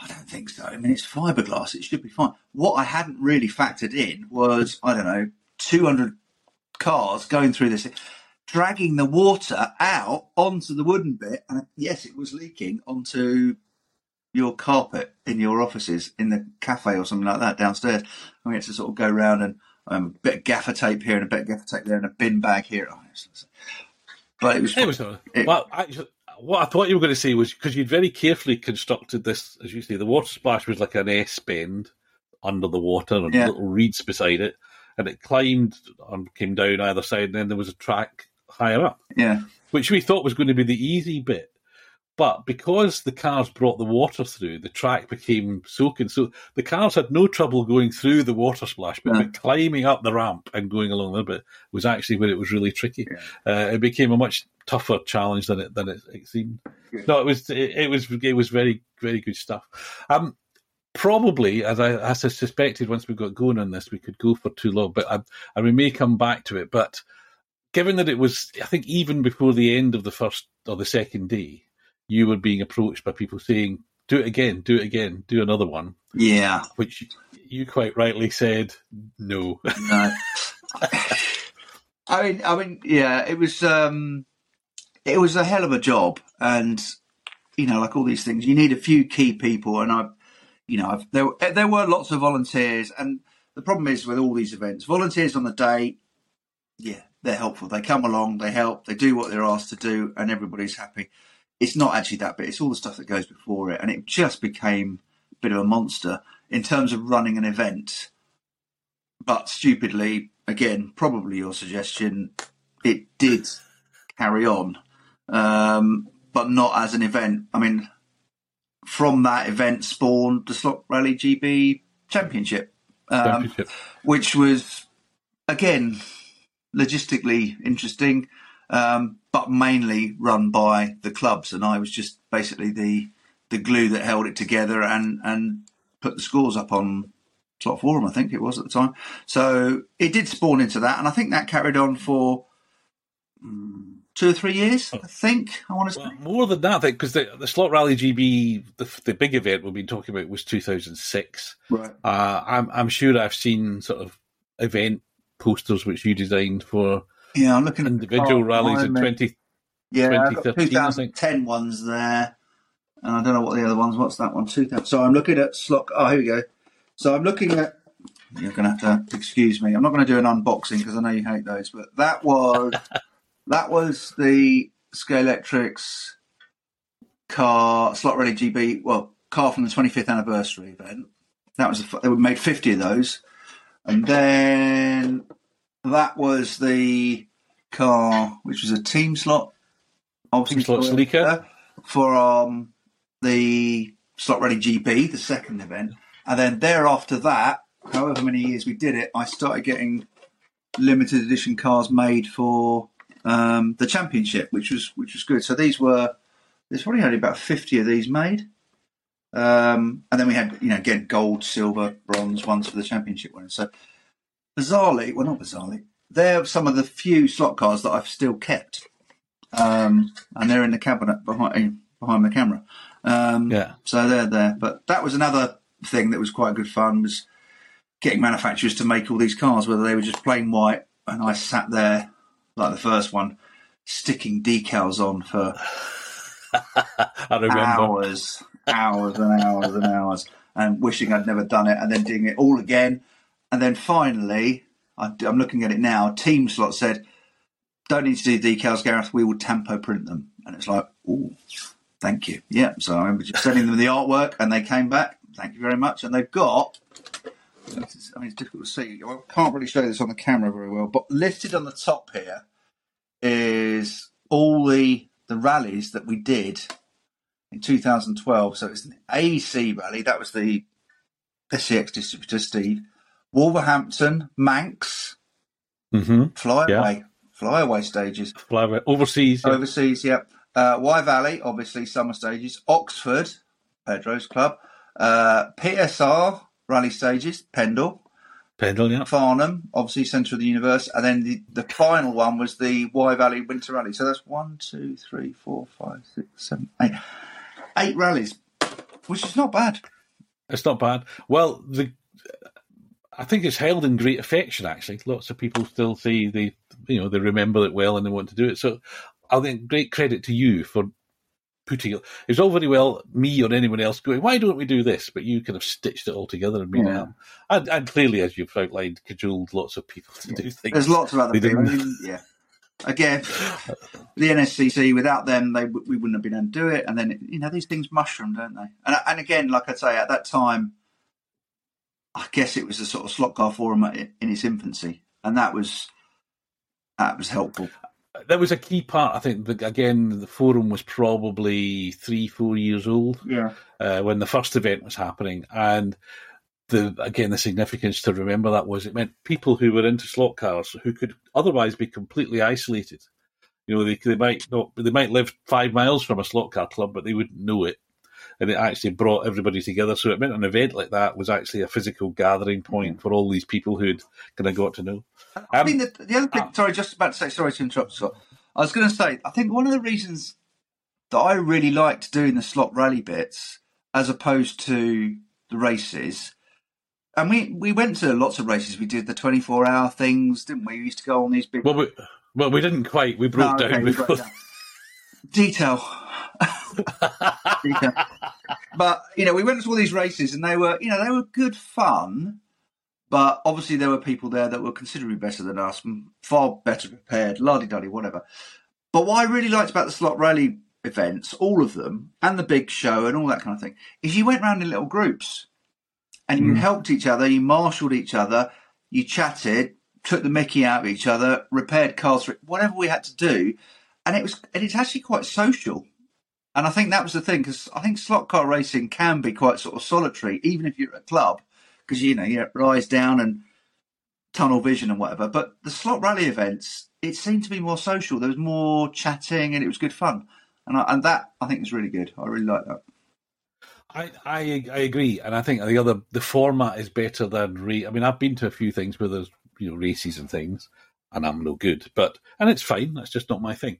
I don't think so. I mean, it's fiberglass; it should be fine. What I hadn't really factored in was, I don't know, 200 cars going through this, dragging the water out onto the wooden bit, and yes, it was leaking onto your carpet in your offices in the cafe or something like that downstairs. And we had to sort of go around and um, a bit of gaffer tape here and a bit of gaffer tape there and a bin bag here. Oh, but it was. It was it, well, actually, what I thought you were going to say was because you'd very carefully constructed this, as you say, the water splash was like an S bend under the water and yeah. little reeds beside it, and it climbed and came down either side, and then there was a track higher up. Yeah. Which we thought was going to be the easy bit. But because the cars brought the water through, the track became soaking. So the cars had no trouble going through the water splash, but, yeah. climbing up the ramp and going along the bit was actually where it was really tricky. Yeah. Uh, it became a much tougher challenge than it than it, it seemed. Yeah. No, it was it, it, was it was very very good stuff. Um, probably, as I, as I suspected, once we got going on this, we could go for too long, but I, and we may come back to it. But given that it was, I think, even before the end of the first or the second day you were being approached by people saying, "Do it again, do it again, do another one." Yeah, which you quite rightly said, no. No. I mean, I mean, yeah, it was um, it was a hell of a job, and you know, like all these things, you need a few key people, and I, you know, I've, there there were lots of volunteers, and the problem is with all these events, volunteers on the day, yeah, they're helpful. They come along, they help, they do what they're asked to do, and everybody's happy it's not actually that bit. It's all the stuff that goes before it, and it just became a bit of a monster in terms of running an event. But stupidly, again, probably your suggestion, it did carry on, um, but not as an event. I mean, from that event spawned the Slot Rally GB Championship, um, Championship. which was again logistically interesting um, but mainly run by the clubs. And I was just basically the the glue that held it together and and put the scores up on Slot Forum, I think it was at the time. So it did spawn into that, and I think that carried on for. Um, two or three years, I think. I want to well, say more than that, because the, the Slot Rally GB, the, the big event we've been talking about was 2006. Right. Uh, I'm I'm sure I've seen sort of event posters which you designed for yeah, I'm looking at individual at rallies in 20, yeah, 2013, 2010 ones there. And I don't know what the other ones. What's that one? 2000. So I'm looking at slot. Oh, here we go. So I'm looking at. You're going to have to excuse me. I'm not going to do an unboxing because I know you hate those. But that was that was the Scalextrics car slot rally GB. Well, car from the 25th anniversary event. That was a, they made 50 of those, and then that was the car, which was a team slot. Team slot Celica. For um, the Slot Rally GB, the second event. And then thereafter that, however many years we did it, I started getting limited edition cars made for um, the championship, which was which was good. So these were there's probably only about fifty of these made, um, and then we had you know again gold, silver, bronze ones for the championship winners. So bizarrely, well, not bizarrely, they're some of the few slot cars that I've still kept, um, and they're in the cabinet behind behind the camera. Um, yeah. So they're there. But that was another thing that was quite good fun was getting manufacturers to make all these cars, whether they were just plain white, and I sat there like the first one, sticking decals on for hours, hours and hours and hours, and wishing I'd never done it, and then doing it all again and then finally, I, am looking at it now. Team slot said, "Don't need to do decals, Gareth. We will tampo print them." And it's like, "Oh, thank you." Yeah. So I remember just sending them the artwork, and they came back. Thank you very much. And they've got. I mean, it's difficult to see. I can't really show this on the camera very well, but listed on the top here is all the the rallies that we did in 2012. So it's an AC rally. That was the SCX distributor, Steve. Wolverhampton, Manx, mm-hmm. flyaway, yeah. flyaway stages, flyaway overseas, yeah. overseas, yeah. Uh, Wye Valley, obviously summer stages. Oxford, Pedro's club. Uh, PSR rally stages, Pendle. Pendle, yeah. Farnham, obviously centre of the universe, and then the, the final one was the Wye Valley Winter Rally. So that's one, two, three, four, five, six, seven, eight, eight rallies which is not bad. It's not bad. Well, the I think it's held in great affection. Actually, lots of people still say they, you know, they remember it well and they want to do it. So, I think great credit to you for putting it. It's all very well me or anyone else going, why don't we do this? But you kind of stitched it all together and made yeah. it happen. And, and, clearly, as you've outlined, cajoled lots of people to yeah. do things. There's lots of other people. I mean, yeah. Again, the NSCC, without them, they we wouldn't have been able to do it. And then, you know, these things mushroom, don't they? And, and again, like I say, at that time, I guess it was a sort of slot car forum in its infancy. And that was, that was helpful that was a key part. I think again, the forum was probably three, four years old. Yeah. Uh, when the first event was happening, and the again the significance to remember that was it meant people who were into slot cars who could otherwise be completely isolated. You know, they they might not they might live five miles from a slot car club, but they wouldn't know it. And it actually brought everybody together. So it meant an event like that was actually a physical gathering point for all these people who'd kind of got to know. I um, think the other thing, uh, sorry, just about to say, sorry to interrupt, Scott. I was going to say, I think one of the reasons that I really liked doing the slot rally bits as opposed to the races, and we, we went to lots of races. We did the 24 hour things, didn't we? We used to go on these big. Well, we, well, we didn't quite. We broke no, okay, down before. Down. Detail. But, you know, we went to all these races and they were, you know, they were good fun but obviously, there were people there that were considerably better than us, far better prepared, lardy duddy, whatever. But what I really liked about the slot rally events, all of them, and the big show and all that kind of thing, is you went around in little groups and you mm. helped each other, you marshalled each other, you chatted, took the mickey out of each other, repaired cars, whatever we had to do. And it was, and it's actually quite social. And I think that was the thing, because I think slot car racing can be quite sort of solitary, even if you're at a club because you know you rise down and tunnel vision and whatever. But the slot rally events, it seemed to be more social. There was more chatting and it was good fun, and I, and that I think is really good. I really like that. I, I I agree, and I think the other the format is better than re. I mean, I've been to a few things where there's you know races and things, and I'm no good, but and it's fine. That's just not my thing.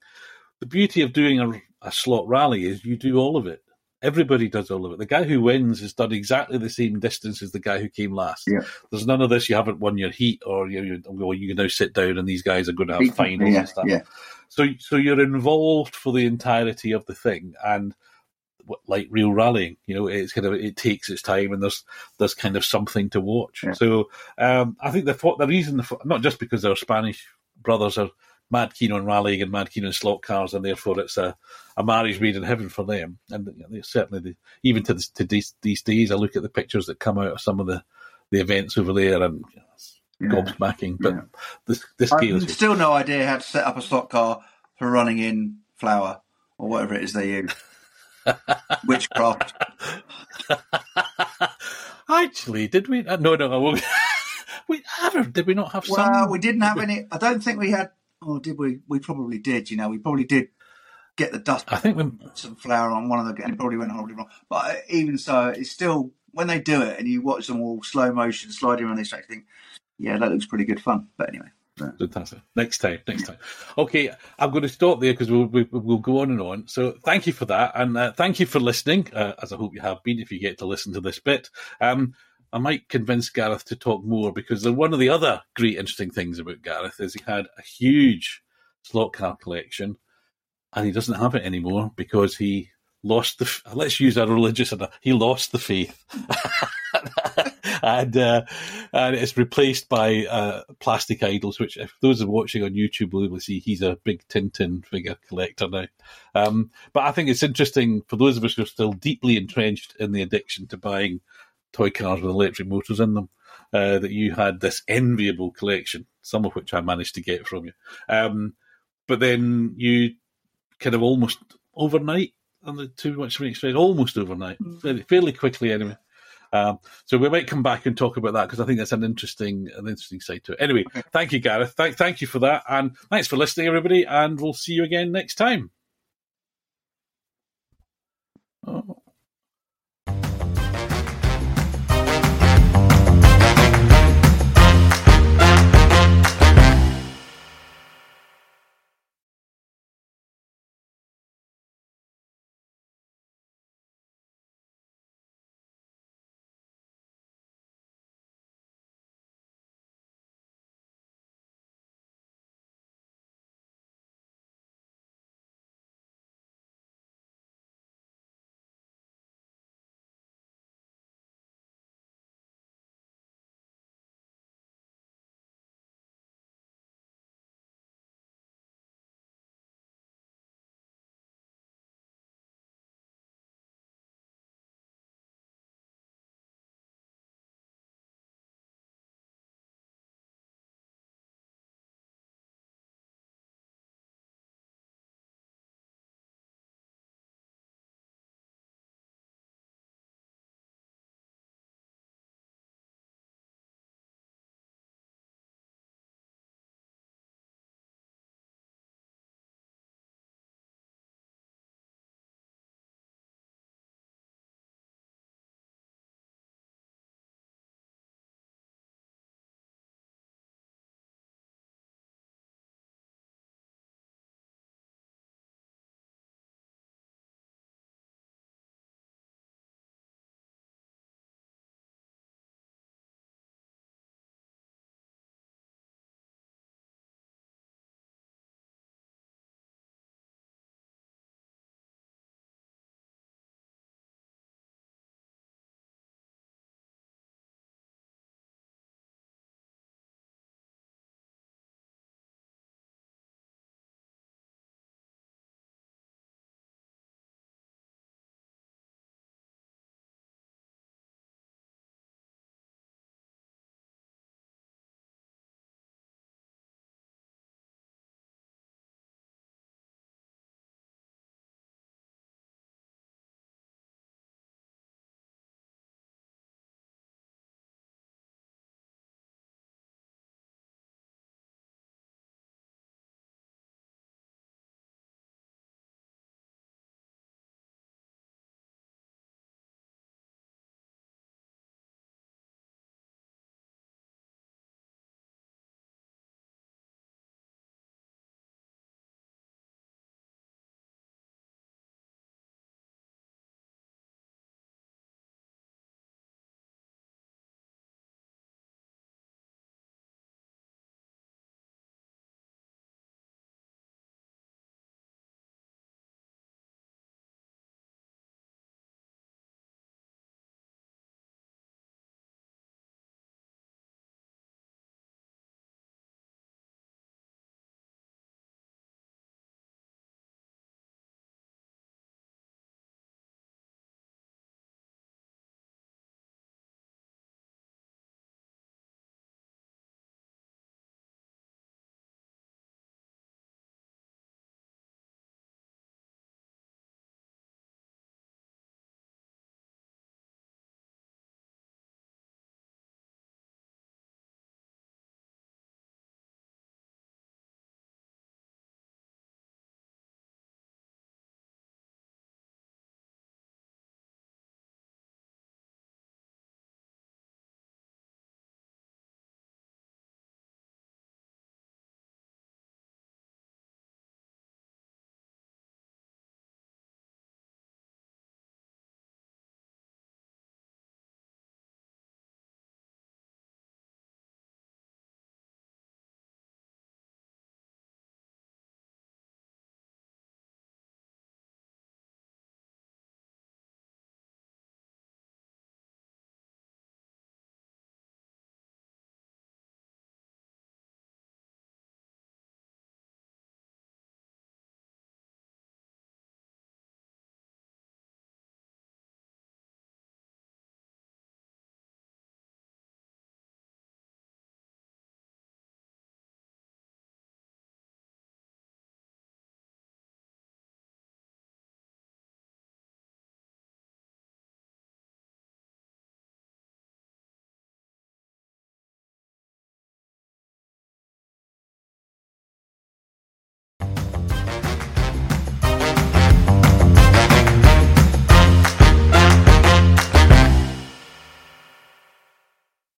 The beauty of doing a, a slot rally is you do all of it. Everybody does all of it. The guy who wins has done exactly the same distance as the guy who came last. Yeah. There's none of this. You haven't won your heat, or you, you, well, you can now sit down, and these guys are going to have finals yeah, and stuff. Yeah. So, so you're involved for the entirety of the thing, and like real rallying, you know, it's kind of it takes its time, and there's there's kind of something to watch. Yeah. So, um, I think the the reason, not just because our Spanish brothers are mad keen on rallying and mad keen on slot cars, and therefore it's a, a marriage made in heaven for them. And you know, certainly, the, even to, this, to these, these, days, I look at the pictures that come out of some of the, the events over there, and you know, yeah. gobsmacking. But yeah. this, this I've still no idea how to set up a slot car for running in flour or whatever it is they use. Witchcraft. Actually, did we? Uh, no, no. we ever did we not have well, some? we didn't have any. I don't think we had Oh, did we? We probably did. You know, we probably did get the dust. I think we some flour on one of the, and it probably went horribly wrong. But even so, it's still when they do it and you watch them all slow motion sliding around this track, think, yeah, that looks pretty good fun. But anyway. Fantastic. Next time, next time. Okay, I'm going to stop there because we'll, we, will we will go on and on. So thank you for that, and uh, thank you for listening, uh, as I hope you have been. If you get to listen to this bit, um, I might convince Gareth to talk more because one of the other great interesting things about Gareth is he had a huge slot car collection and he doesn't have it anymore because he lost the let's use a religious he lost the faith. And uh, and it's replaced by uh, plastic idols which if those are watching on youtube will see he's a big tintin figure collector now. Um, but i think it's interesting for those of us who are still deeply entrenched in the addiction to buying toy cars with electric motors in them. Uh, that you had this enviable collection, some of which I managed to get from you. Um, but then you kind of almost overnight, and the too much of an explain, almost overnight, mm. fairly, fairly quickly anyway. Um, so we might come back and talk about that because I think that's an interesting, an interesting side to it. Anyway, thank you, Gareth. Thank, thank you for that, and thanks for listening, everybody. And we'll see you again next time.